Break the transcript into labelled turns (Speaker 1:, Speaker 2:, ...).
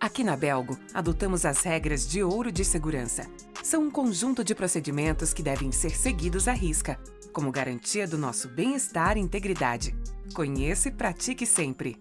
Speaker 1: Aqui na Belgo, adotamos as regras de ouro de segurança. São um conjunto de procedimentos que devem ser seguidos à risca, como garantia do nosso bem-estar e integridade. Conheça e pratique sempre.